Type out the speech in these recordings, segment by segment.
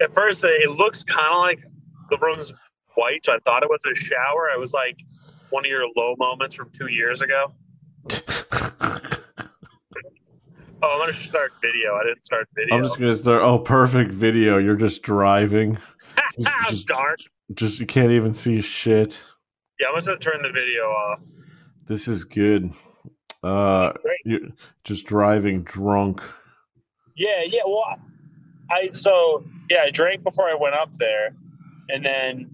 at first it looks kind of like the room's white. So I thought it was a shower. It was like one of your low moments from two years ago. Oh, I'm gonna start video. I didn't start video. I'm just gonna start. Oh, perfect video. You're just driving. Just, just, dark. just you can't even see shit. Yeah, I'm gonna turn the video off. This is good. Uh, you're just driving drunk. Yeah, yeah. Well, I so yeah, I drank before I went up there, and then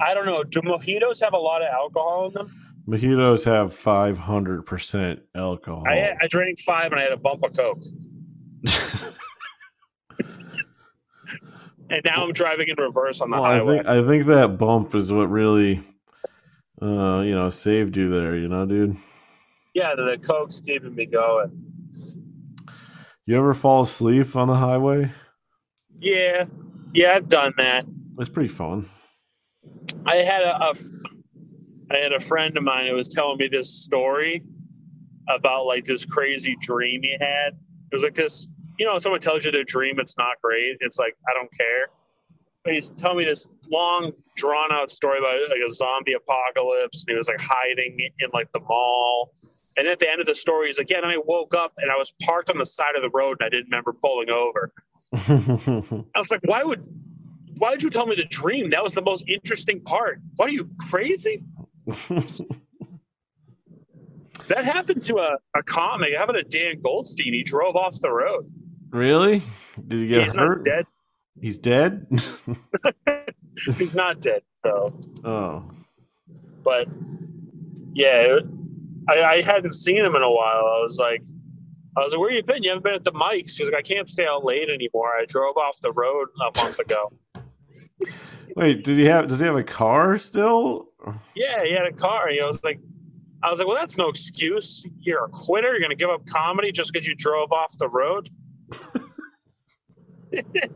I don't know. Do mojitos have a lot of alcohol in them? Mojitos have 500% alcohol. I I drank five and I had a bump of coke, and now I'm driving in reverse on the well, I think I think that bump is what really, uh, you know, saved you there. You know, dude. yeah, the, the coke's keeping me going. You ever fall asleep on the highway? Yeah, yeah, I've done that. It's pretty fun. I had a, a I had a friend of mine who was telling me this story about like this crazy dream he had. It was like this, you know, someone tells you their dream, it's not great. It's like I don't care. But he's telling me this long, drawn out story about like a zombie apocalypse. And he was like hiding in like the mall. And at the end of the story, he's like, "Yeah." And I woke up and I was parked on the side of the road and I didn't remember pulling over. I was like, "Why would, why would you tell me the dream? That was the most interesting part. What are you crazy?" That happened to a, a comic. It happened to Dan Goldstein. He drove off the road. really? Did he get He's hurt? not dead. He's dead. He's not dead. So, oh, but yeah, it, I, I hadn't seen him in a while. I was like, I was like, where have you been? You haven't been at the mics. He was like, I can't stay out late anymore. I drove off the road a month ago. wait. Did he have? Does he have a car still? yeah, he had a car. I was like, I was like, well, that's no excuse. You're a quitter. You're going to give up comedy just because you drove off the road.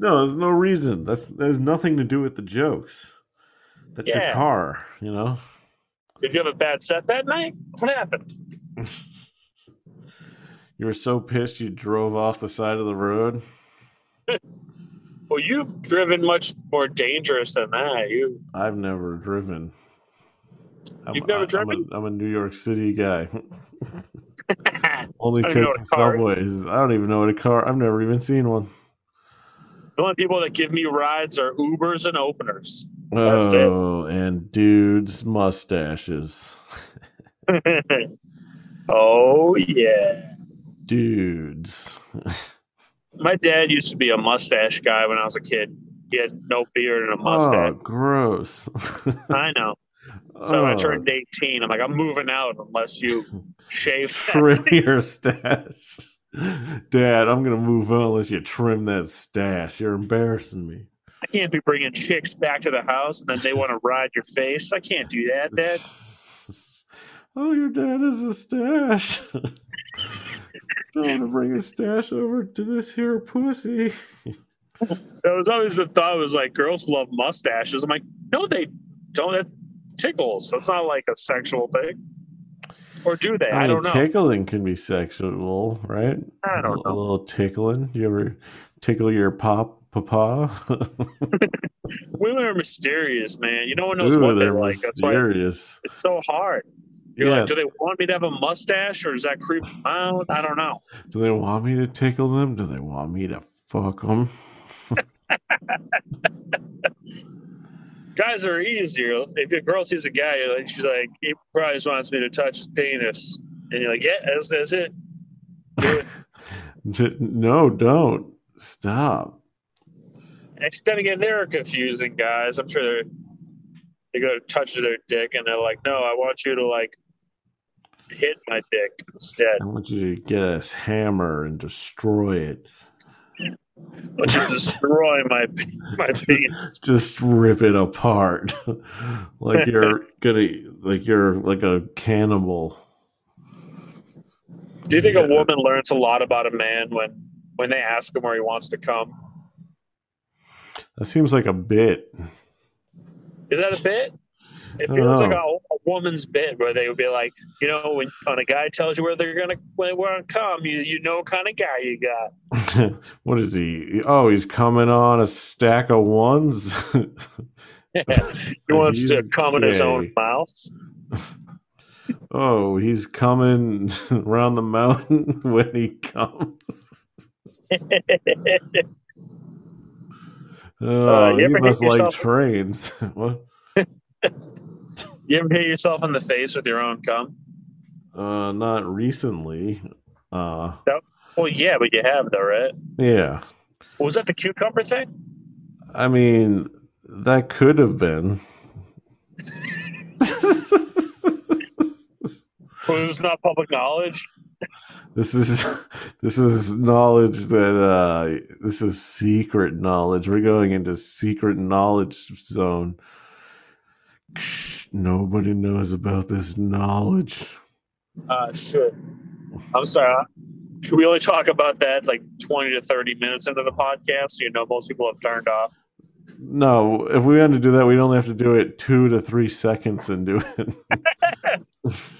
No, there's no reason. That's there's nothing to do with the jokes. That's your car, you know. Did you have a bad set that night? What happened? You were so pissed you drove off the side of the road. Well, you've driven much more dangerous than that. You I've never driven. I'm, You've never I- I'm a, I'm a New York City guy. Only I don't even know what a car is. subways. I don't even know what a car. I've never even seen one. the only people that give me rides are Ubers and openers. That's it. oh, and dudes' mustaches. oh yeah. Dudes. My dad used to be a mustache guy when I was a kid. He had no beard and a mustache. Oh, gross. I know. So when I Oh, turned 18, I'm like, I'm moving out unless you shave trim your stash. Dad, I'm gonna move on unless you trim that stash. You're embarrassing me. I can't be bringing chicks back to the house and then they want to ride your face. I can't do that, Dad. Oh, your dad is a stash. Want to bring a stash over to this here pussy. That was always the thought was like girls love mustaches. I'm like, no, they don't. That tickles. That's not like a sexual thing. Or do they? I, mean, don't know. Tickling can be sexual, right? I don't a, know. A little tickling. You ever tickle your pop, papa? Women are mysterious, man. You no one knows Ooh, what they they're like. That's why mysterious. it's so hard. You're Yeah. like, do they want me to have a mustache or does that creep them out? I don't know. Do they want me to tickle them? Do they want me to fuck them? Guys are easier. If a girl sees a guy, like, she's like, he probably just wants me to touch his penis. And you're like, yeah, that's, that's it. Do it. no, don't. Stop. And then again, they're confusing guys. I'm sure they're they go to touch their dick and they're like, no, I want you to like hit my dick instead. I want you to get a hammer and destroy it. I want you to destroy my my penis. Just rip it apart. like you're gonna like you're like a cannibal. Do you think a woman learns a lot about a man when when they ask him where he wants to come? That seems like a bit. Is that a bit? It feels like a, a woman's bit where they would be like, you know, when, when a guy tells you where they're gonna when gonna come, you you know what kind of guy you got. what is he? Oh, he's coming on a stack of ones. he wants to come in his own mouth. Oh, he's coming around the mountain when he comes. Oh, you hit must like yourself- trains. what? you ever hit yourself in the face with your own cum? Uh, not recently. Uh, Well, yeah, but you have though, right? yeah. Was that the cucumber thing? I mean, that could have been. Was this not public knowledge? This is this is knowledge that uh this is secret knowledge. We're going into secret knowledge zone. Nobody knows about this knowledge. Uh, should. I'm sorry. uh, Should we only talk about that like 20 to 30 minutes into the podcast? So you know, most people have turned off. No, if we had to do that, we'd only have to do it two to three seconds and do it.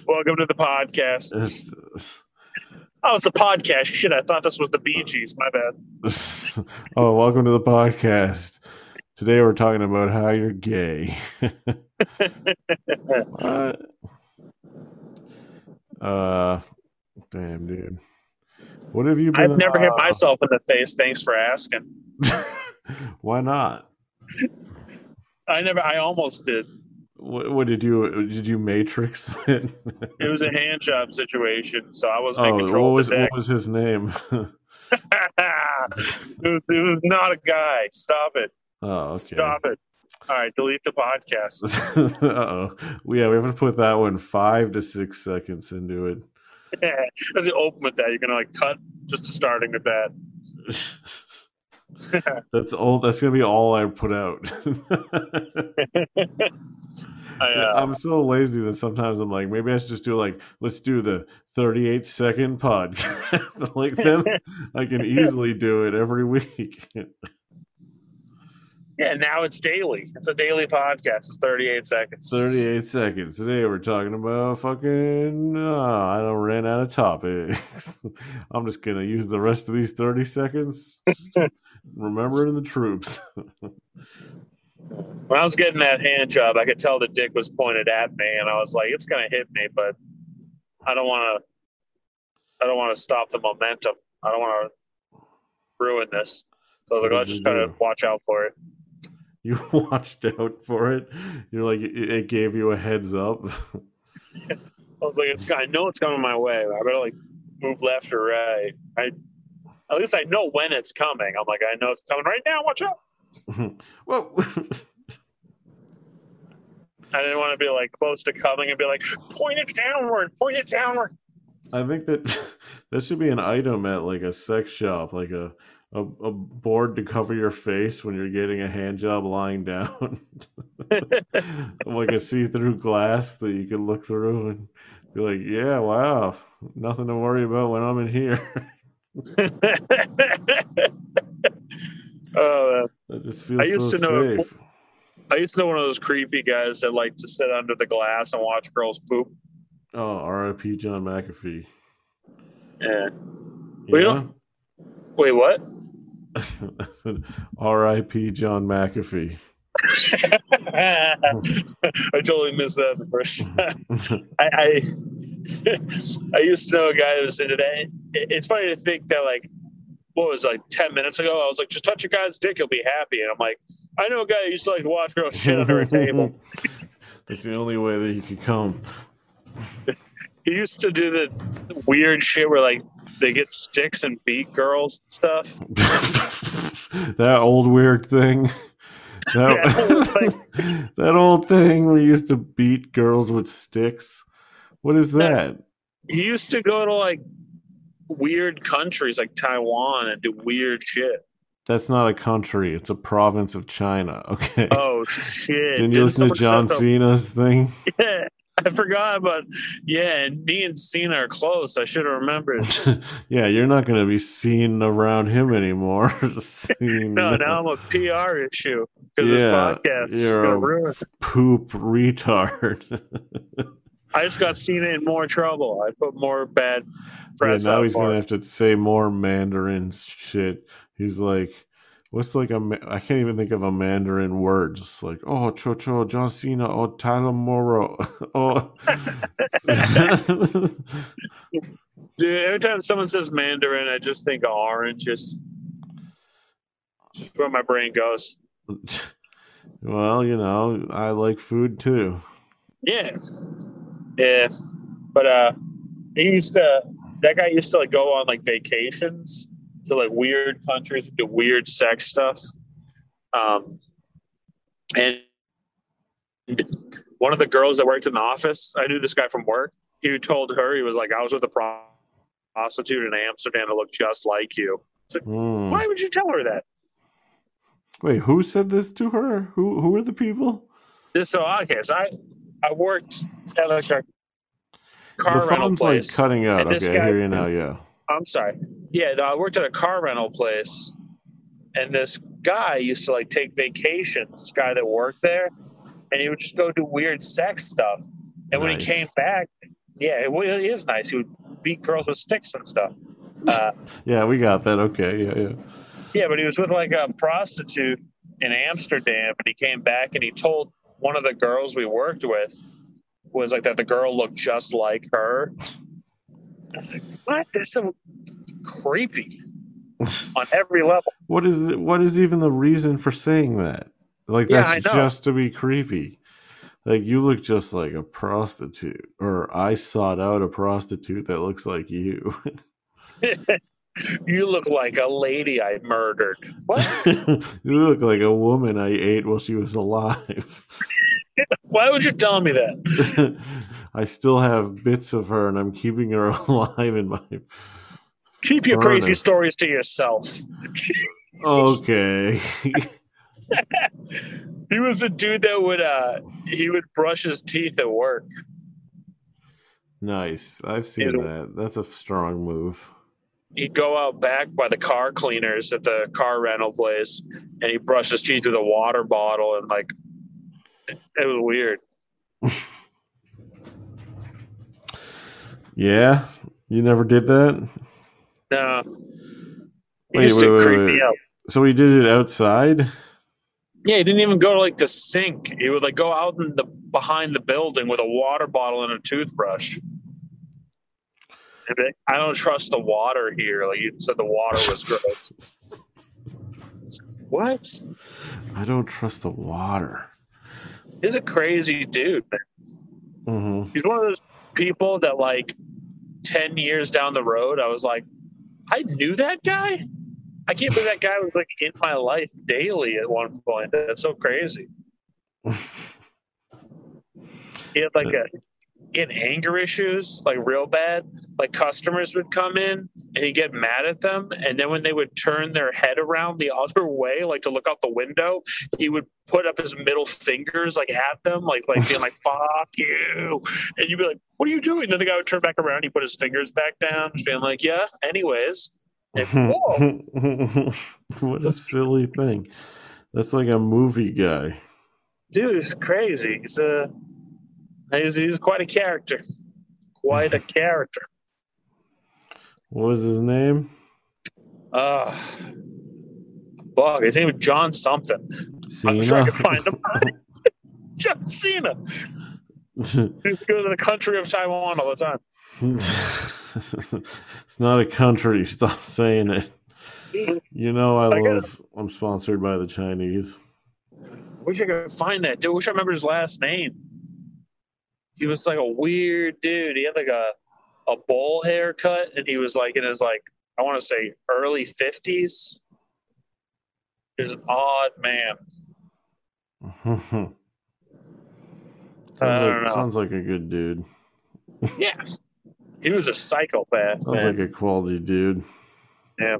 Welcome to the podcast. It's- Oh, it's a podcast. Shit, I thought this was the Bee Gees. My bad. oh, welcome to the podcast. Today we're talking about how you're gay. what? Uh, damn, dude. What have you been? I've never hit uh, myself in the face. Thanks for asking. Why not? I never. I almost did. What, what did you did you matrix it? It was a hand job situation, so I wasn't oh, in what was what was his name? it, was, it was not a guy. Stop it. oh, okay. Stop it. All right, delete the podcast. oh, yeah, we have to put that one five to six seconds into it. Yeah, As you open with that, you're gonna like cut just to starting with that. that's all. That's gonna be all I put out. I, uh, I'm so lazy that sometimes I'm like, maybe I should just do like, let's do the 38 second podcast. like then I can easily do it every week. yeah, now it's daily. It's a daily podcast. It's 38 seconds. 38 seconds. Today we're talking about fucking. Uh, I don't ran out of topics. I'm just gonna use the rest of these 30 seconds. Remembering the troops. When I was getting that hand job, I could tell the dick was pointed at me, and I was like, "It's gonna hit me," but I don't want to. I don't want to stop the momentum. I don't want to ruin this. So I was like, "Let's just kind of watch out for it." You watched out for it. You're like, it it gave you a heads up. I was like, "It's. I know it's coming my way. I better like move left or right. I at least I know when it's coming. I'm like, I know it's coming right now. Watch out." well, I didn't want to be like close to coming and be like, "Point it downward. Point it downward." I think that that should be an item at like a sex shop, like a, a a board to cover your face when you're getting a hand job lying down, like a see-through glass that you can look through and be like, "Yeah, wow, nothing to worry about when I'm in here." oh, that just feels I used so to know- safe. I used to know one of those creepy guys that like to sit under the glass and watch girls poop. Oh, R.I.P. John McAfee. Yeah. You know? Wait, what? R.I.P. John McAfee. I totally missed that the first time. I, I I used to know a guy that was into that. It's funny to think that like what was it, like ten minutes ago, I was like, just touch a guy's dick, he'll be happy. And I'm like, I know a guy who used to like to watch girls shit under a table. That's the only way that you could come. He used to do the weird shit where like they get sticks and beat girls and stuff. that old weird thing. That, That old thing. that old thing we used to beat girls with sticks. What is that? He used to go to like weird countries like Taiwan and do weird shit. That's not a country. It's a province of China. Okay. Oh shit! Didn't you listen to John Cena's thing? Yeah, I forgot, but yeah, and me and Cena are close. I should have remembered. yeah, you're not going to be seen around him anymore. seen, no, now I'm a PR issue because yeah, this podcast is going to ruin Poop retard. I just got Cena in more trouble. I put more bad press. Yeah, now he's going to have to say more Mandarin shit. He's like, What's like a I can't even think of a Mandarin word. Just like oh Cho Cho John Cena oh Tyler Morrow oh. Dude, every time someone says Mandarin, I just think of orange. Just, just where my brain goes. Well, you know, I like food too. Yeah, yeah, but uh, he used to. That guy used to like go on like vacations to like weird countries do weird sex stuff. Um, and one of the girls that worked in the office, I knew this guy from work. He told her he was like, I was with a prostitute in Amsterdam that looked just like you. Like, mm. Why would you tell her that? Wait, who said this to her? Who who are the people? This so okay. So I I worked at like a car the rental place. like cutting out. Okay, guy, I hear you now. Yeah. I'm sorry. Yeah, I worked at a car rental place, and this guy used to like take vacations. This guy that worked there, and he would just go do weird sex stuff. And nice. when he came back, yeah, it, it is nice. He would beat girls with sticks and stuff. Uh, yeah, we got that. Okay, yeah, yeah. Yeah, but he was with like a prostitute in Amsterdam, and he came back and he told one of the girls we worked with was like that the girl looked just like her. I was like, what? That's so creepy on every level. What is it, what is even the reason for saying that? Like that's just to be creepy. Like you look just like a prostitute, or I sought out a prostitute that looks like you. you look like a lady I murdered. What? you look like a woman I ate while she was alive. Why would you tell me that? I still have bits of her, and I'm keeping her alive in my. Keep your furnace. crazy stories to yourself. okay. he was a dude that would uh he would brush his teeth at work. Nice. I've seen that. That's a strong move. He'd go out back by the car cleaners at the car rental place and he'd brush his teeth with a water bottle and like it, it was weird. Yeah, you never did that. No. Wait, wait, wait, wait. So he did it outside. Yeah, he didn't even go to like the sink. He would like go out in the behind the building with a water bottle and a toothbrush. I don't trust the water here. Like you said, the water was gross. what? I don't trust the water. He's a crazy dude. Mm-hmm. He's one of those people that like 10 years down the road, I was like, I knew that guy. I can't believe that guy was like in my life daily at one point. That's so crazy. he had like a get anger issues, like real bad. Like customers would come in and he'd get mad at them. And then when they would turn their head around the other way, like to look out the window, he would put up his middle fingers like at them, like like being like, fuck you. And you'd be like, What are you doing? Then the guy would turn back around, he put his fingers back down, being like, Yeah, anyways. And, what a silly thing. That's like a movie guy. Dude, it's crazy. He's a He's, he's quite a character. Quite a character. What was his name? Uh, fuck. His name was John something. Cena? I'm sure I can find him. John Cena. he goes to the country of Taiwan all the time. it's not a country. Stop saying it. You know I, I love. I'm sponsored by the Chinese. Wish I could find that dude. Wish I remember his last name he was like a weird dude. He had like a a bowl haircut, and he was like in his like I want to say early fifties. He was an odd man. sounds, like, sounds like a good dude. yeah, he was a psychopath. Sounds man. like a quality dude. Yeah,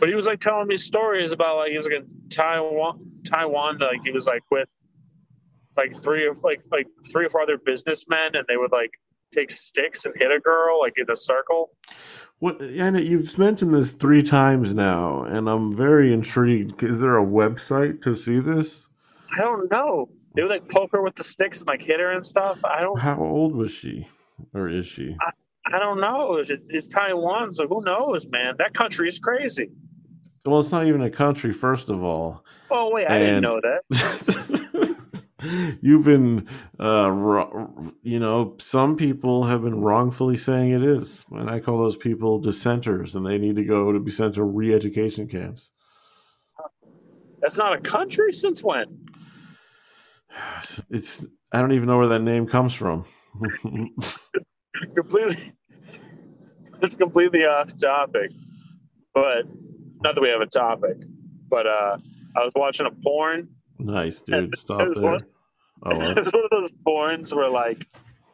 but he was like telling me stories about like he was like in Taiwan, Taiwan, like he was like with like three of like like three or four other businessmen, and they would like take sticks and hit a girl like in a circle. What? And you've mentioned this three times now, and I'm very intrigued. Is there a website to see this? I don't know. They would like poke her with the sticks and like hit her and stuff. I don't. How old was she, or is she? I don't know. It's, it's Taiwan, so who knows, man? That country is crazy. Well, it's not even a country, first of all. Oh wait, I didn't know that. You've been, uh, you know, some people have been wrongfully saying it is, and I call those people dissenters, and they need to go to be sent to re-education camps. That's not a country. Since when? It's I don't even know where that name comes from. completely it's completely off topic but not that we have a topic but uh i was watching a porn nice, dude. Stop there. one- Oh, it's one of those porns where like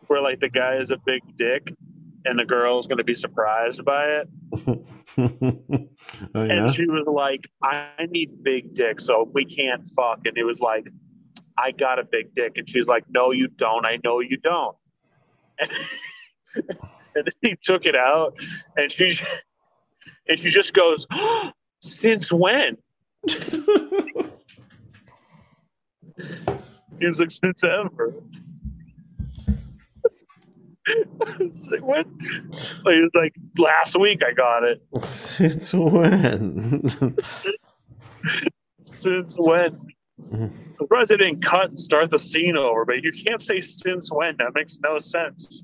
where like the guy is a big dick and the girl's gonna be surprised by it. Oh yeah. and she was like i need big dick so we can't fuck. And it was like i got a big dick. And she's like no you don't. I know you don't. And, and then he took it out and she and she just goes since when since ever It's like, what? Like, it was like last week I got it. Since when? Since when? I'm surprised they didn't cut and start the scene over, but you can't say since when. That makes no sense.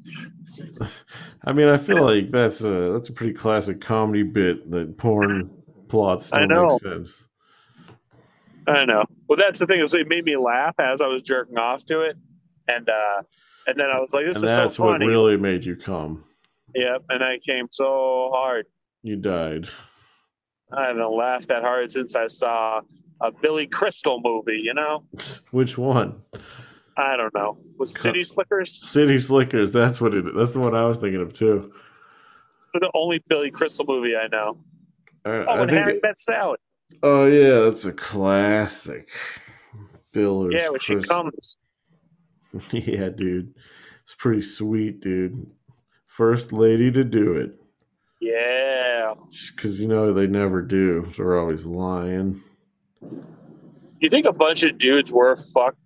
I mean, I feel like that's a that's a pretty classic comedy bit that porn plots I don't know. make sense. I know. Well, that's the thing is it made me laugh as I was jerking off to it, and uh, and then I was like, "This And is that's so what really made you come. Yep, and I came so hard. You died. I haven't laughed that hard since I saw a Billy Crystal movie. You know, Which one? I don't know. Was City Slickers City Slickers. That's what it. That's the one I was thinking of too. the only Billy Crystal movie I know? I, Oh, I and. Harry Met Sally. Oh yeah, that's a classic. Billers. Yeah, when she Chris- comes. Yeah, dude. It's pretty sweet, dude. First lady to do it. Yeah. Because, you know, they never do. So They're always lying. You think a bunch of dudes were fucked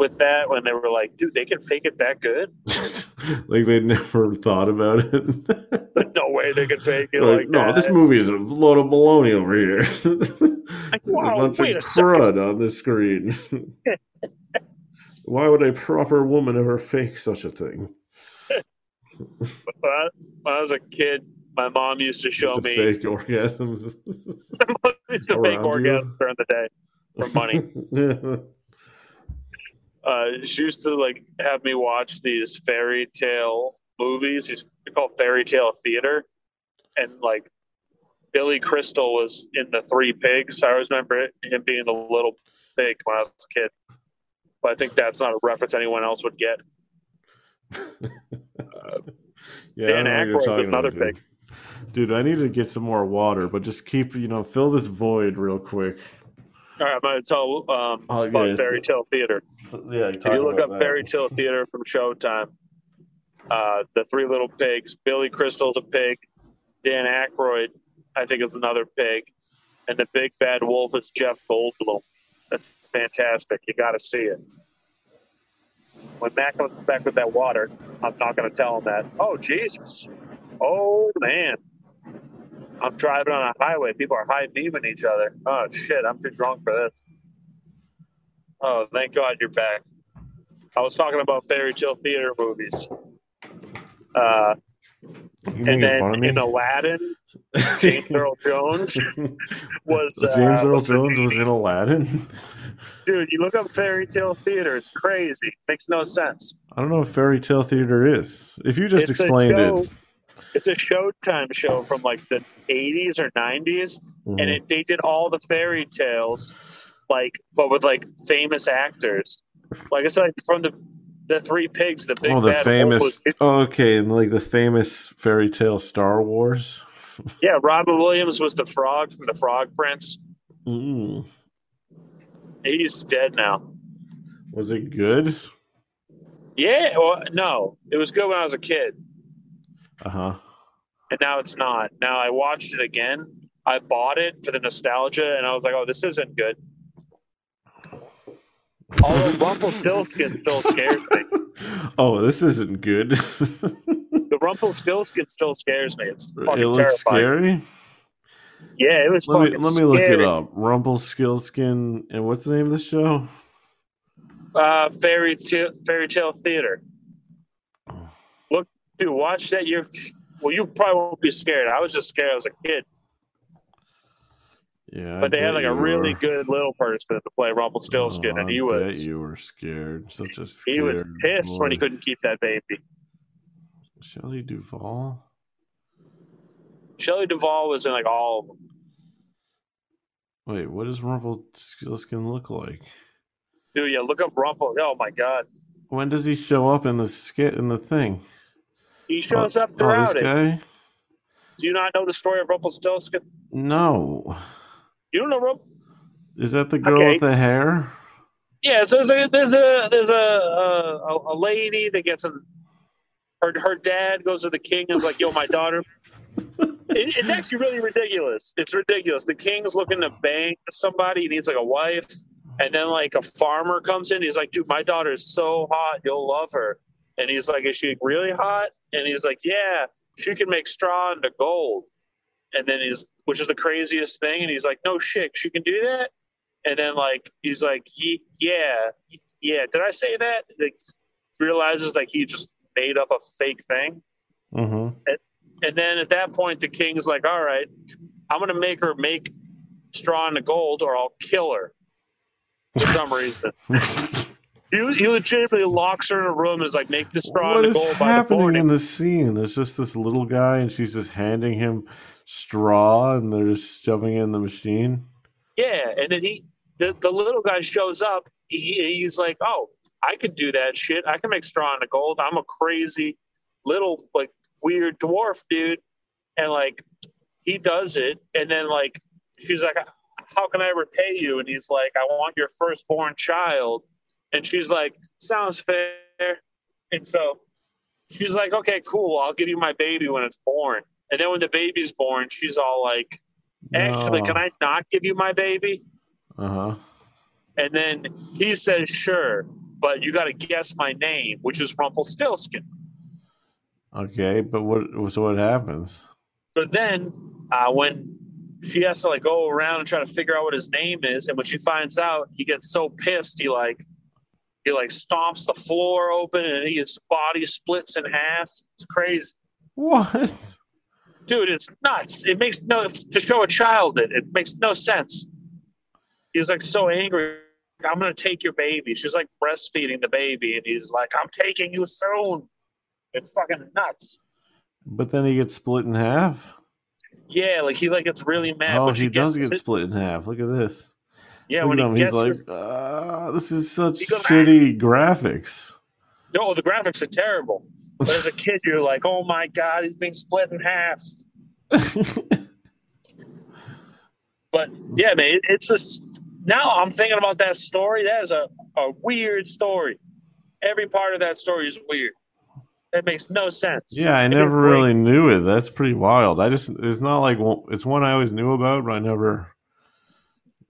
with that when they were like, dude, they can fake it that good? like, they never thought about it. no way they can fake it Like, like no, that. this movie is a load of baloney over here. There's wow, a bunch of a second. crud on the screen. Why would a proper woman ever fake such a thing? When I, when I was a kid, my mom used to show Just to me fake orgasms. used to fake orgasms during the day for money. Uh, she used to like have me watch these fairy tale movies. These called fairy tale theater, and like Billy Crystal was in the Three Pigs. I always remember him being the little pig when I was a kid. But I think that's not a reference anyone else would get. yeah, Dan I know what you're Aykroyd was talking about, another dude. Dude, I need to get some more water, but just keep, you know, fill this void real quick. All right, I'm going to tell um, Oh, about yeah. fairy tale theater. Yeah, If you look up fairy tale theater from Showtime, uh, the Three Little Pigs, Billy Crystal's a pig, Dan Aykroyd, I think, is another pig, and the big bad wolf is Jeff Goldblum. That's fantastic. You got to see it. When Matt comes back with that water, I'm not going to tell him that. Oh Jesus! Oh man! I'm driving on a highway. People are high beaming each other. Oh shit! I'm too drunk for this. Oh, thank God you're back. I was talking about fairy tale theater movies. Uh, and then fun of me? in Aladdin, James Earl Jones was uh, James Earl was Jones was in Aladdin. Dude, you look up fairy tale theater. It's crazy. Makes no sense. I don't know what fairy tale theater is. If you just It's explained it, It's a Showtime show from like the 80s or 90s, Mhm. and it, they did all the fairy tales, like but with like famous actors. Like I said, like, from the the Three Pigs, the big oh, the famous. was- Oh, okay, and like the famous fairy tale Star Wars. yeah, Robin Williams was the frog from the Frog Prince. Mm. He's dead now. Was it good? Yeah, well, no, it was good when I was a kid, Uh huh. and now it's not. Now I watched it again. I bought it for the nostalgia, and I was like, "Oh, this isn't good." Although Rumpelstiltskin still scares me. oh, this isn't good. The Rumpelstiltskin still scares me. It's it fucking looks terrifying. scary. Yeah, it was Let me let me look it scary. up. Rumpelstiltskin and what's the name of the show? Uh, fairy tale, fairy tale theater. Dude, watch that. You're well. You probably won't be scared. I was just scared. I was a kid, Yeah, but they had like a really were. good little person to play Rumpelstiltskin, Oh, and he was you were scared. Such a scared he was pissed when he couldn't keep that baby. Shelley Duvall. Shelley Duvall was in like all of them. Wait, what does Rumpelstiltskin look like? Dude, yeah, look up Rumpel. Oh my god, When does he show up in the skit in the thing? He shows up Oh, throughout this it. guy? Do you not know the story of Rumpelstiltskin? No. You don't know Rump? Is that the girl Okay. with the hair? Yeah, so there's a there's a there's a a, a lady that gets a her her dad goes to the king and is like, "Yo, my daughter." It, it's actually really ridiculous. It's ridiculous. The king's looking to bang somebody. He needs like a wife, and then like a farmer comes in. He's like, "Dude, my daughter is so hot. You'll love her." And he's like, "Is she really hot?" And he's like, "Yeah, she can make straw into gold." And then he's, which is the craziest thing. And he's like, "No shit, she can do that." And then like he's like, "Ye- "Yeah, yeah." Did I say that? Like realizes like he just made up a fake thing. Mm-hmm. And then at that point, the king's like, "All right, I'm gonna make her make straw into gold, or I'll kill her." For some reason, he, he legitimately locks her in a room and is like, "Make the straw what is gold by the happening morning." in the scene? There's just this little guy, and she's just handing him straw, and they're just shoving it in the machine. Yeah, and then he, the, the little guy shows up. He, he's like, "Oh, I could do that shit. I can make straw into gold. I'm a crazy little like weird dwarf dude." And like, he does it, and then like, she's like, "How can I repay you?" And he's like, "I want your firstborn child." And she's like, "Sounds fair." And so she's like, "Okay, cool. I'll give you my baby when it's born." And then when the baby's born, she's all like, "Actually, can I not give you my baby?" Uh huh. And then he says, sure, but you got to guess my name, which is Rumpelstiltskin. Okay, but what? So what happens? So then, uh, when she has to like go around and try to figure out what his name is, and when she finds out, he gets so pissed, he like he like stomps the floor open, and his body splits in half. It's crazy, What? dude. It's nuts. It makes no to show a child it. It makes no sense. He's like so angry. I'm gonna take your baby. She's like breastfeeding the baby, and he's like, "I'm taking you soon." It's fucking nuts. But then he gets split in half. Yeah, like he like gets really mad. oh, when she he does get it. split in half. Look at this. Yeah, when he gets He's like, ah, this is such shitty graphics. no, the graphics are terrible. But as a kid, you're like, "Oh my god, he's being split in half." But yeah, man, it, it's just now I'm thinking about that story. That is a, a weird story. Every part of that story is weird. That makes no sense. yeah, I It never really knew it. That's pretty wild. I just, it's not like, one- it's one I always knew about, but I never,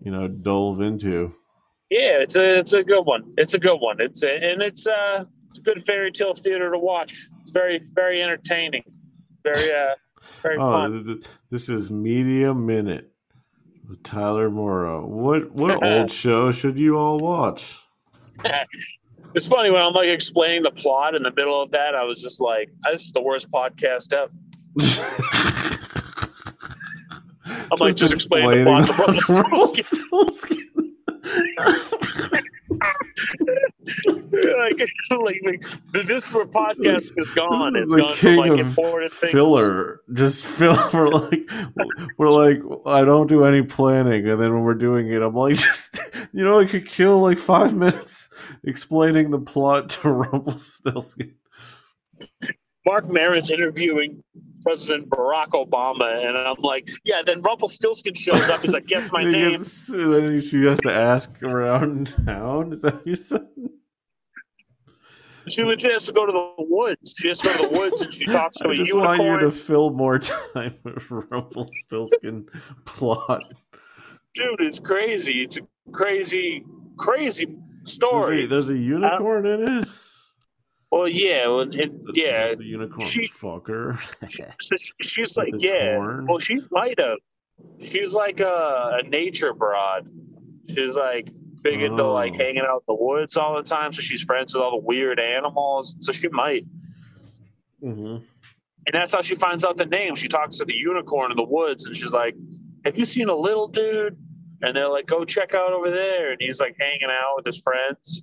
you know, dove into. Yeah, it's a it's a good one. It's a good one. It's a, and it's uh it's a good fairy tale theater to watch. It's very very entertaining. Very uh very Oh, fun. th- th- this is Media Minute with Tyler Morrow. What what old show should you all watch? It's funny when I'm like explaining the plot in the middle of that. I was just like, "This is the worst podcast ever." I'm like just explaining the plot to Rumpelstiltskin. like, like, like, this is where podcast is gone. This is It's the gone from king like of important things. filler. Just fill. We're like, we're like, I don't do any planning, and then when we're doing it, I'm like, just you know, I could kill like five minutes explaining the plot to Rumpelstiltskin. Marc Maron's interviewing President Barack Obama, and I'm like, yeah. Then Rumpelstiltskin shows up. He's like, guess my name. gets- then she has to ask around town. Is that what you said? She legit has to go to the woods. She has to go to the woods, and she talks to I a just want you to fill more time with Rumpelstiltskin plot. Dude, it's crazy. It's a crazy, crazy story. there's a unicorn in it. Well, yeah, well, and, yeah. Just the unicorn she- fucker. So she- she's like, yeah. horn. Well, she might have. She's like a, a nature broad. She's like big into like Oh. hanging out in the woods all the time. So she's friends with all the weird animals. So she might. hmm And that's how she finds out the name. She talks to the unicorn in the woods and she's like, Have you seen a little dude? And they're like, Go check out over there. And he's like hanging out with his friends.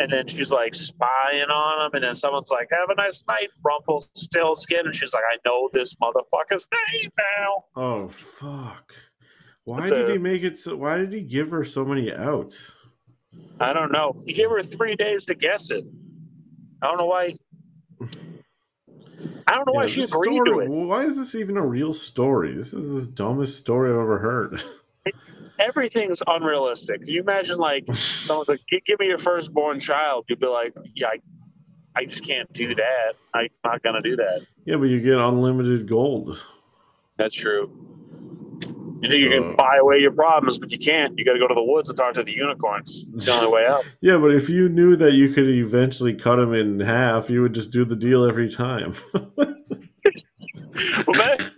And then she's like spying on him. And then someone's like, Have a nice night, Rumpelstiltskin. And she's like, I know this motherfucker's name now. Oh fuck! Why did he make it so? Why did he give her so many outs? I don't know. He gave her three days to guess it. I don't know why. I don't know why Yeah, she agreed story, to it. Why is this even a real story? This is the dumbest story I've ever heard. Everything's unrealistic. Can you imagine, like, someone's like, "Give me your firstborn child," you'd be like, "Yeah, I, I just can't do that. I'm not gonna do that." yeah, but you get unlimited gold. That's true. You think you can buy away your problems, but you can't. You got to go to the woods and talk to the unicorns. It's the only way out. Yeah, but if you knew that you could eventually cut them in half, you would just do the deal every time. Well, man,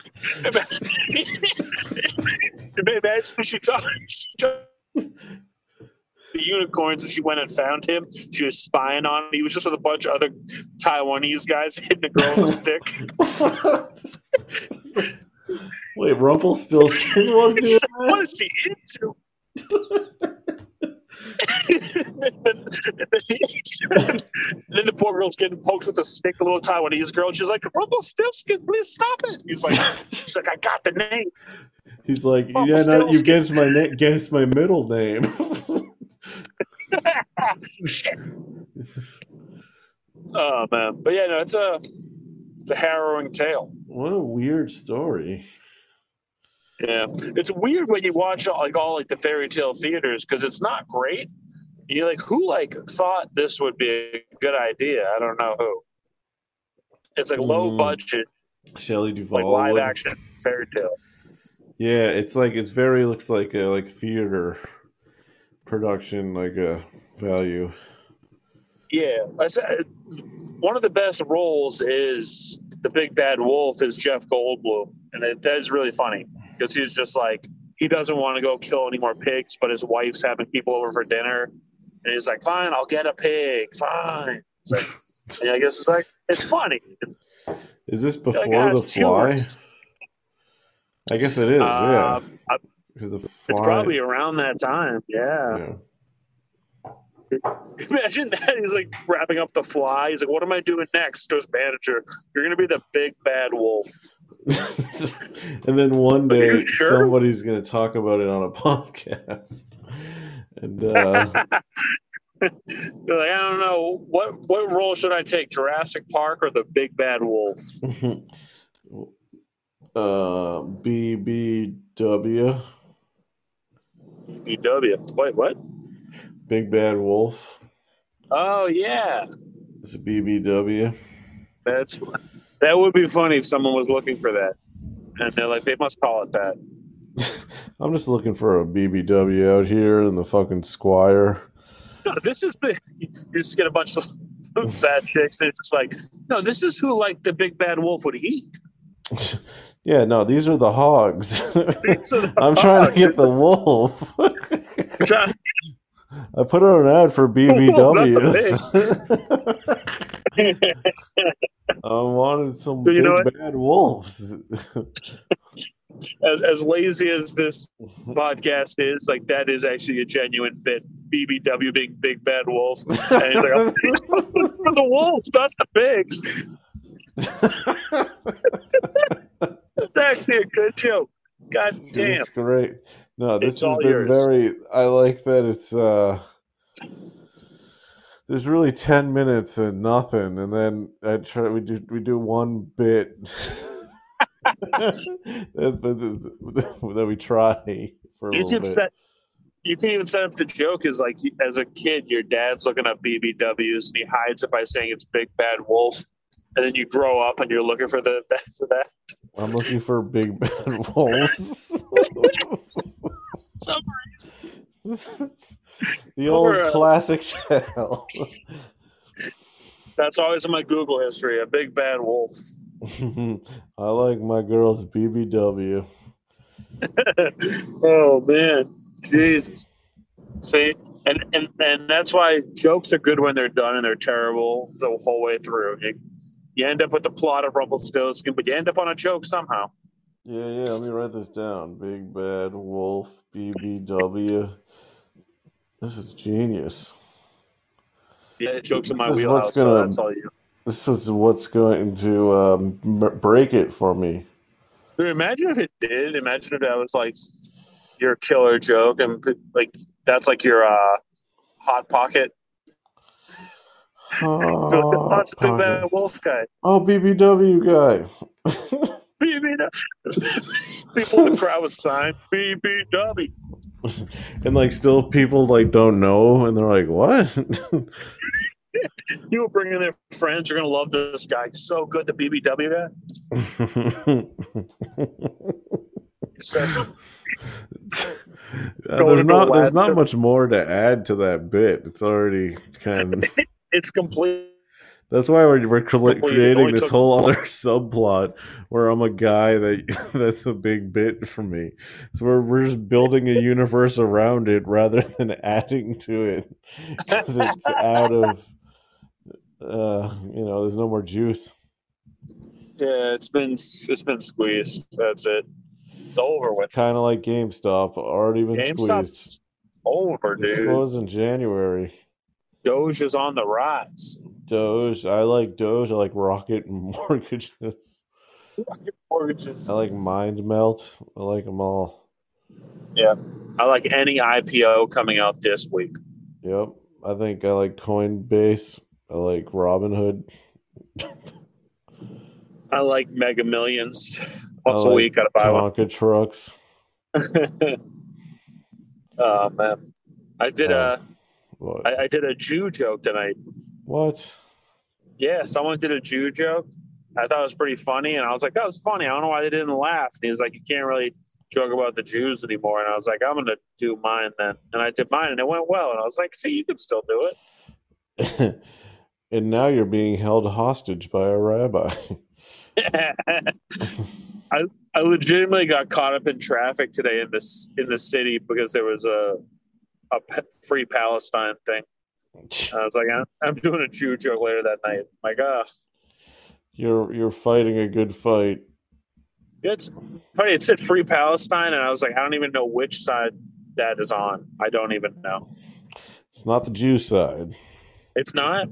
imagine she talked. She talked the unicorns, and she went and found him. She was spying on him. He was just with a bunch of other Taiwanese guys hitting a girl with a stick. Wait, Rumpelstiltskin was doing what that? is she into? then the poor girl's getting poked with a stick, the little Taiwanese girl. And she's like, Rumpelstiltskin, please stop it. He's like, she's like, I got the name. He's like, yeah, no, you guessed my na- guessed my middle name. Shit. Oh man, but yeah, no, it's a it's a harrowing tale. what a weird story. Yeah, it's weird when you watch all, like all like the fairy tale theaters because it's not great. You're like, who like thought this would be a good idea? I don't know who. It's like low Mm. budget, Shelley Duvall. like live action fairy tale. Yeah, it's like it's very looks like a like theater production, like a value. Yeah, I said one of the best roles is the big bad wolf is Jeff Goldblum, and it, that is really funny because he's just like he doesn't want to go kill any more pigs, but his wife's having people over for dinner, and he's like, "Fine, I'll get a pig. Fine." Like, and I guess it's like it's funny. Is this before ah, the fly? I guess it is. yeah, Um, I- because the fly. it's probably around that time. Yeah. yeah. Imagine that. He's like wrapping up the fly. He's like, "What am I doing next?" To his manager, "You're gonna be the big bad wolf." and then one day sure? somebody's going to talk about it on a podcast. And uh, like, I don't know what what role should I take, Jurassic Park or the Big Bad Wolf? uh, BBW, BW. Wait, what? Big Bad Wolf. Oh yeah, It's a BBW. that's that would be funny if someone was looking for that, and they're like, they must call it that. I'm just looking for a BBW out here in the fucking Squire. No, this is the you just get a bunch of fat chicks. It's just like, no, this is who like the Big Bad Wolf would eat. yeah, no, these are the hogs. Are the I'm trying to get the wolf. I put out an ad for oh, BBWs. I wanted some So you know big bad wolves. as as lazy as this podcast is, like that is actually a genuine bit. BBW being Big Bad Wolf, and he's like, "I'm for the wolves, not the pigs. It's actually a good joke. God damn. It's great. No, this It's has been yours. very. I like that it's. uh there's really ten minutes and nothing, and then I try we do we do one bit that, we try for a You little can bit. set. You can even set up the joke as like as a kid, your dad's looking up BBWs and he hides it by saying it's Big Bad Wolf, and then you grow up and you're looking for the for that. I'm looking for big bad wolves. The old Over, uh, classic tale. That's always in my Google history. A big bad wolf. I like my girls BBW. oh man, Jesus. See, and and and that's why jokes are good when they're done and they're terrible the whole way through. You, you end up with the plot of Rumpelstiltskin, but you end up on a joke somehow. Yeah, yeah. Let me write this down. Big bad wolf BBW. This is genius. Yeah, jokes in my This is wheelhouse. what's gonna- that's all you. This is what's going to um, break it for me. Dude, imagine if it did. Imagine if that was like your killer joke, and like that's like your uh, hot pocket. Oh, that's big bad wolf guy. oh BBW guy. BBW. People in the crowd was signed BBW. and like still people like don't know and they're like what You were bringing their friends. You're gonna love this guy. He's so good. The BBW guy. So, Uh, there's not there's not much more to add to that bit it's already kind of it's complete. That's why we're, we're. Creating this whole other subplot where i'm a guy that that's a big bit for me so we're, we're just building a universe around it rather than adding to it because it's out of uh you know there's no more juice Yeah, it's been it's been squeezed. That's it. It's over with. kind of like GameStop, already been GameStop's squeezed. over, dude. closed in January. Doge is on the rise. Doge, I like Doge. I like Rocket Mortgages. Rocket mortgages. I like MindMed. I like them all. Yeah. I like any IPO coming out this week. Yep. I think I like Coinbase. I like Robinhood. I like Mega Millions. Once a week, gotta buy one. Tonka trucks. oh man, I did Uh, a What? I, I did a Jew joke tonight. what? Yeah, someone did a Jew joke. I thought it was pretty funny, and I was like, "That was funny." I don't know why they didn't laugh. And he was like, "You can't really joke about the Jews anymore." And I was like, "I'm gonna do mine then." And I did mine, and it went well. And I was like, "See, you can still do it." and now you're being held hostage by a rabbi. I I legitimately got caught up in traffic today in this in the city because there was a a free Palestine thing. I was like, I'm, I'm doing a Jew joke later that night. like, ah, You're you're fighting a good fight. it's funny. It said free Palestine, and I was like, I don't even know which side that is on. I don't even know. It's not the Jew side. It's not.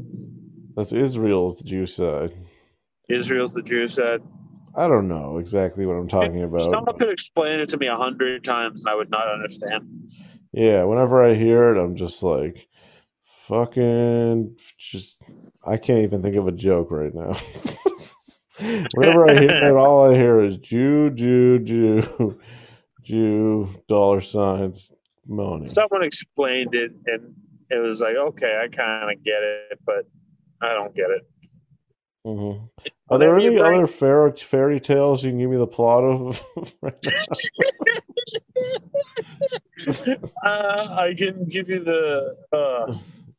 That's Israel's the Jew side. Israel's the Jew side. I don't know exactly what I'm talking about. Someone could explain it to me a hundred times, and I would not understand. Yeah, whenever I hear it, I'm just like, fucking, just, I can't even think of a joke right now. whenever I hear it, all I hear is Jew, Jew, Jew, Jew, dollar signs, money. Someone explained it, and it was like, okay, I kind of get it, but I don't get it. Hmm Are there any bring- other fairy, fairy tales you can give me the plot of? right Uh, I can give you the. Uh,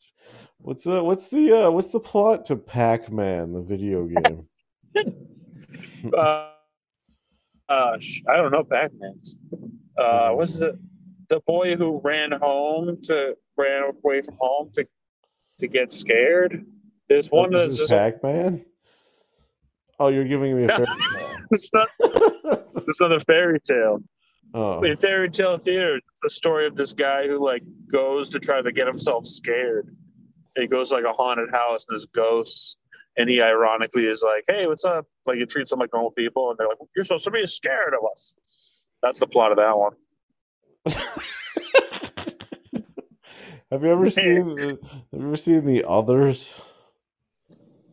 what's the what's the uh, what's the plot to Pac-Man, the video game? uh, uh, I don't know Pac-Man's. Uh, what's it? The boy who ran home to ran away from home to to get scared. There's one Oh, that's this is just Pac-Man. Oh, you're giving me a fairy it's not tale. it's not a fairy tale. oh, In fairy tale theater, it's the story of this guy who like goes to try to get himself scared. And he goes to, like a haunted house and there's ghosts. And he ironically is like, "Hey, what's up?" Like he treats them like normal people, and they're like, "You're supposed to be scared of us." That's the plot of that one. Have you ever seen? Have you ever seen the others?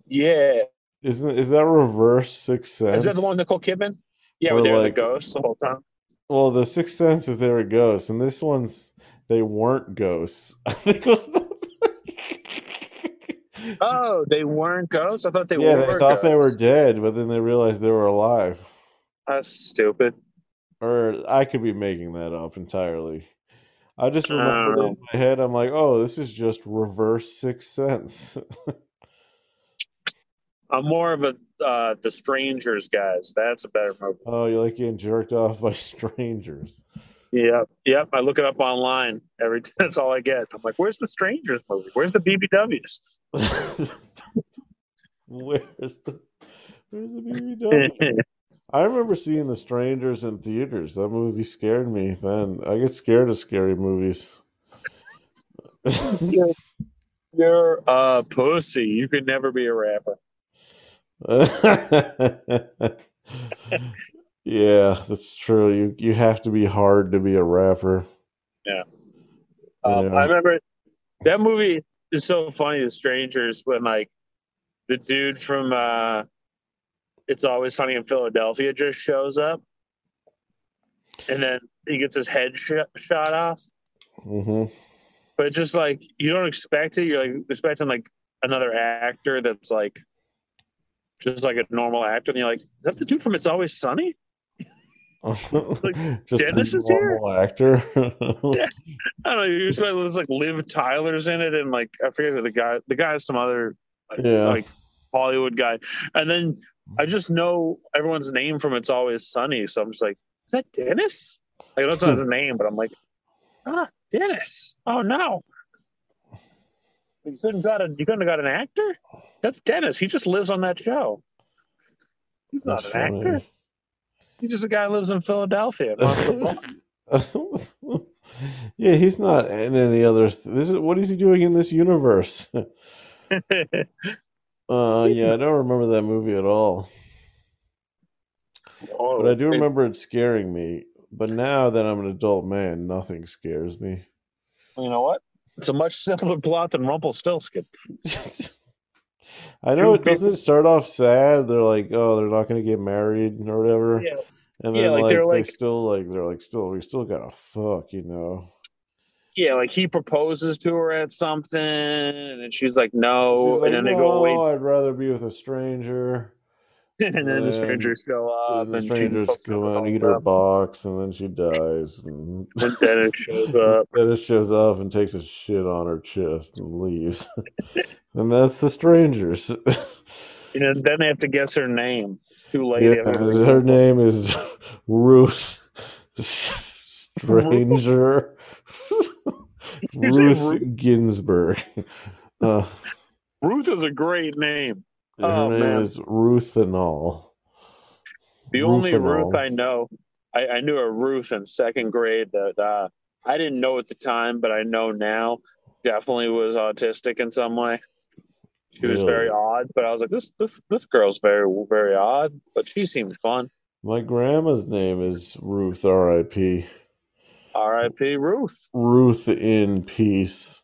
Yeah. Isn't is that reverse Sixth Sense? Is that the one with Nicole Kidman? Yeah, where they're like- the ghosts the whole time. Well, the Sixth Sense is they were ghosts, and this one's they weren't ghosts. I think it was the. Oh, they weren't ghosts? I thought they yeah, were. they thought they were dead, but then they realized they were alive. That's stupid. Or I could be making that up entirely. I just remember know. in oh. my head, I'm like, oh, this is just reverse Sixth Sense. I'm more of a uh, the Strangers guys. That's a better movie. oh, you like getting jerked off by strangers. Yep, yep. I look it up online every. That's all I get. I'm like, where's the Strangers movie? Where's the BBWs? where's the where's the BBW? I remember seeing The Strangers in theaters. That movie scared me then. I get scared of scary movies. You're a pussy. You could never be a rapper. yeah, that's true. You you have to be hard to be a rapper. Um, Yeah. I remember that movie is so funny. The Strangers when like the dude from uh, It's Always Sunny in Philadelphia just shows up, and then he gets his head sh- shot off. hmm But it's just like you don't expect it. You're like expecting like another actor that's like just like a normal actor, and you're like, is that the dude from It's Always Sunny? Just Dennis a is here? normal actor. Yeah. I don't know. You expect there's like Liv Tyler's in it, and like I forget who the guy. The guy's some other like, Yeah. like Hollywood guy, and then I just know everyone's name from It's Always Sunny, so I'm just like, is that Dennis? Like I don't know his name, but I'm like, ah, Dennis. Oh no. You couldn't got a you couldn't have got an actor? That's Dennis. He just lives on that show. He's not That's an actor. He's just a guy who lives in Philadelphia. Runs the bar. yeah, he's not in any other. This is what is he doing in this universe? uh, yeah, I don't remember that movie at all, Oh, but I do remember it scaring me. But now that I'm an adult man, nothing scares me. You know what? It's a much simpler plot than Rumpelstiltskin. I know it doesn't it start off sad. They're like, oh, they're not going to get married or whatever. Yeah. And Yeah, then like, like, they're they like- still like they're like still we still gotta fuck, you know. Yeah, like he proposes to her at something, and she's like, no, She's like, and then they go away, I'd rather be with a stranger. and then the strangers go up, and the strangers come out and eat her up, box, and then she dies. And And Dennis shows up. Dennis shows up and takes a shit on her chest and leaves. and that's the strangers. You know, then they have to guess her name. It's too late. Yeah, her name is Ruth Stranger. Ruth Ruth? Ginsburg. Uh, Ruth is a great name. Her Oh, name man. is Ruth and all. The only Rufinol. Ruth I know, I, I knew a Ruth in second grade that uh, I didn't know at the time, but I know now. Definitely was autistic in some way. She was very odd, but I was like, this this this girl's very very odd, but she seems fun. My grandma's name is Ruth R.I.P. R.I.P. Ruth. Ruth in peace.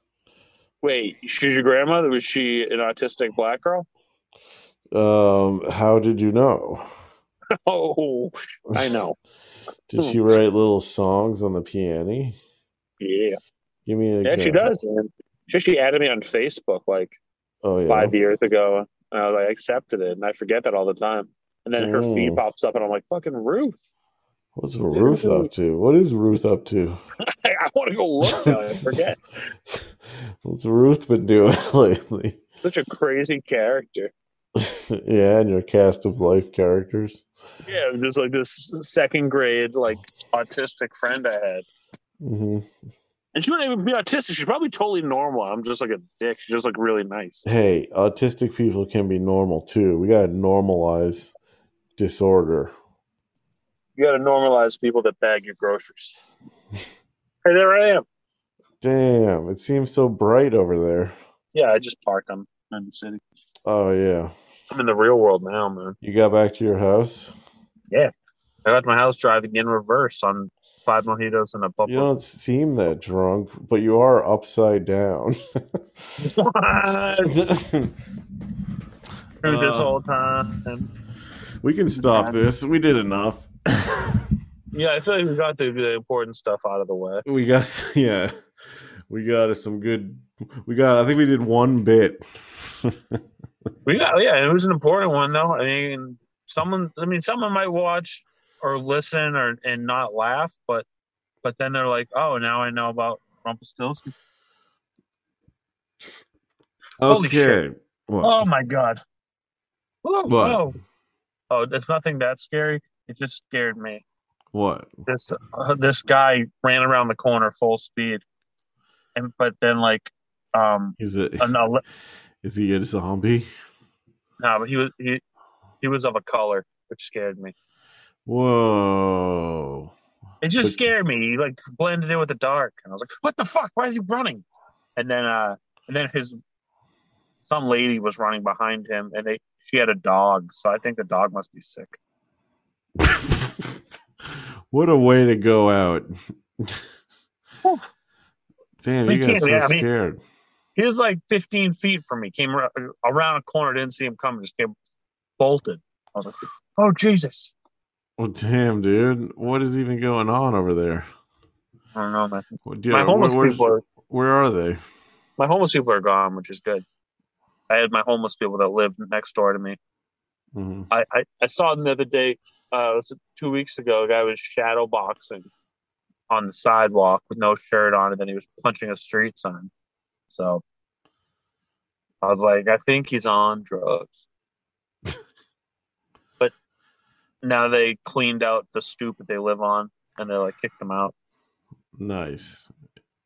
Wait, she's your grandmother? Was she an autistic black girl? Um, how did you know? Oh, I know. Did she write little songs on the piano? Yeah, Give me an yeah, she does. Man. She actually added me on Facebook like Oh yeah. five years ago, and I like, accepted it, and I forget that all the time. And then her feed Mm. pops up, and I'm like, fucking Ruth. What's Ruth up to? What is Ruth up to? I want to go look now. I forget. What's Ruth been doing lately? Such a crazy character. yeah, and your cast of life characters. Yeah, just like this second grade, like autistic friend I had. hmm And she wouldn't even be autistic. She's probably totally normal. I'm just like a dick. She's just like really nice. Hey, autistic people can be normal too. We gotta normalize disorder. You got to normalize people that bag your groceries. hey, there I am. Damn, it seems so bright over there. Yeah, I just parked. I'm in the city. Oh yeah. I'm in the real world now, man. You got back to your house? Yeah. I left my house driving in reverse on five mojitos and a bubble. You don't seem that drunk, but you are upside down. What? through this Uh, whole time. We can stop this. We did enough. yeah, I feel like we got the, the important stuff out of the way. we got yeah. We got some good. We got. I think we did one bit. We got yeah, it was an important one though. I mean, someone I mean, someone might watch or listen or and not laugh, but but then they're like, oh, now I know about Rumpelstiltskin. Holy okay. shit. What? Oh my god. Whoa, What? whoa. Oh, it's nothing that scary. It just scared me. what? This uh, this guy ran around the corner full speed, and but then like um Is it? an Is he a zombie? no, but he was he he was of a color, which scared me. Whoa. It just But- scared me. He like blended in with the dark, and I was like, "What the fuck? Why is he running?" And then, uh, and then his some lady was running behind him, and they she had a dog, so I think the dog must be sick. what a way to go out. Damn, you got so yeah, I mean- scared. He was like 15 feet from me. Came around a corner, didn't see him coming, just came bolted. I was like, "Oh Jesus!" Well, damn, dude. What is even going on over there? I don't know, man. Do- My homeless where's- people are Where are they? my homeless people are gone, which is good. I had my homeless people that lived next door to me. Mhm. I, I, I saw them the other day. Uh, it was two weeks ago. A guy was shadow boxing on the sidewalk with no shirt on, and then he was punching a street sign. So I was like, I think he's on drugs. but now they cleaned out the stoop that they live on, and they like kicked him out. Nice.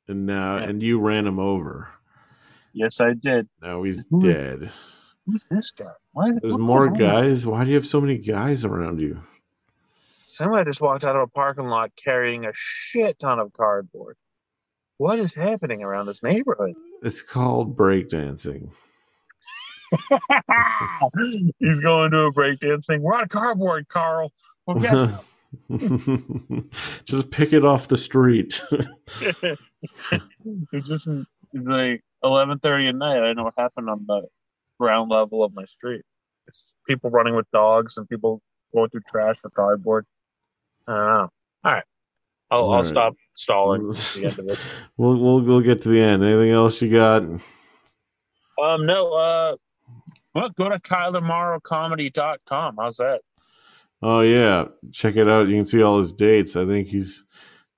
And now, Yeah. and you ran him over. Yes, I did. Now he's Who- dead. Who's this guy? Why? There's more guys. Why do you have so many guys around you? Somebody just walked out of a parking lot carrying a shit ton of cardboard. What is happening around this neighborhood? It's called breakdancing. He's going to a breakdancing. We're on cardboard, Carl. Well, guess Just pick it off the street. it's just it's like eleven thirty at night. I don't know what happened on the ground level of my street. It's people running with dogs and people going through trash for cardboard. I don't know. All right, I'll, All I'll right. stop stalling. the end of it. we'll we'll we'll get to the end. Anything else you got? Um, no. Uh, well, go to TylerMorrowComedy.com. How's that? Oh yeah, check it out. You can see all his dates. I think he's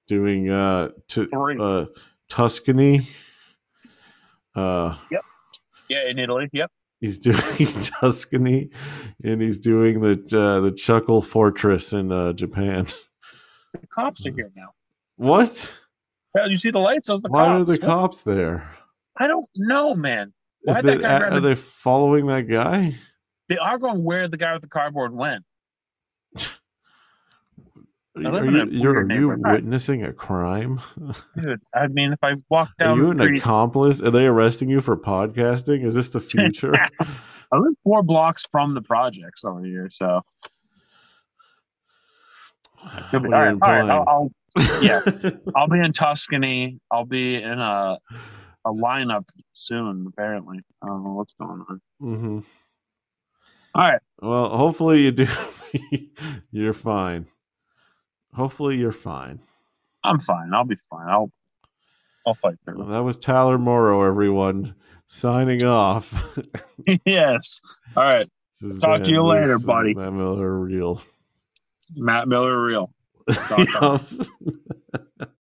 doing uh, t- uh Tuscany. Uh, yep. Yeah, in Italy. Yep. he's doing Tuscany, and he's doing the uh, the Chuckle Fortress in uh, Japan. The cops are here now. What? Yeah, you see the lights? Those are the Why are cops. the cops there? I don't know, man. Why'd that guy are they following that guy? They are going where the guy with the cardboard went. Are you, you're, are you witnessing a crime? Dude, I mean, if I walk down, Are you an street, accomplice? Are they arresting you for podcasting? Is this the future? I live four blocks from the projects over here, so What all are right, you all right, implying? I'll, I'll yeah. I'll be in Tuscany. I'll be in a a lineup soon. Apparently, I don't know what's going on. hmm All right, Well, hopefully you do. you're fine. Hopefully you're fine. I'm fine. I'll be fine. I'll I'll fight Well, through. that was Tyler Morrow, everyone, signing off. yes. All right, Talk to you later, buddy. Matt Miller Real. Matt Miller, real. Dot.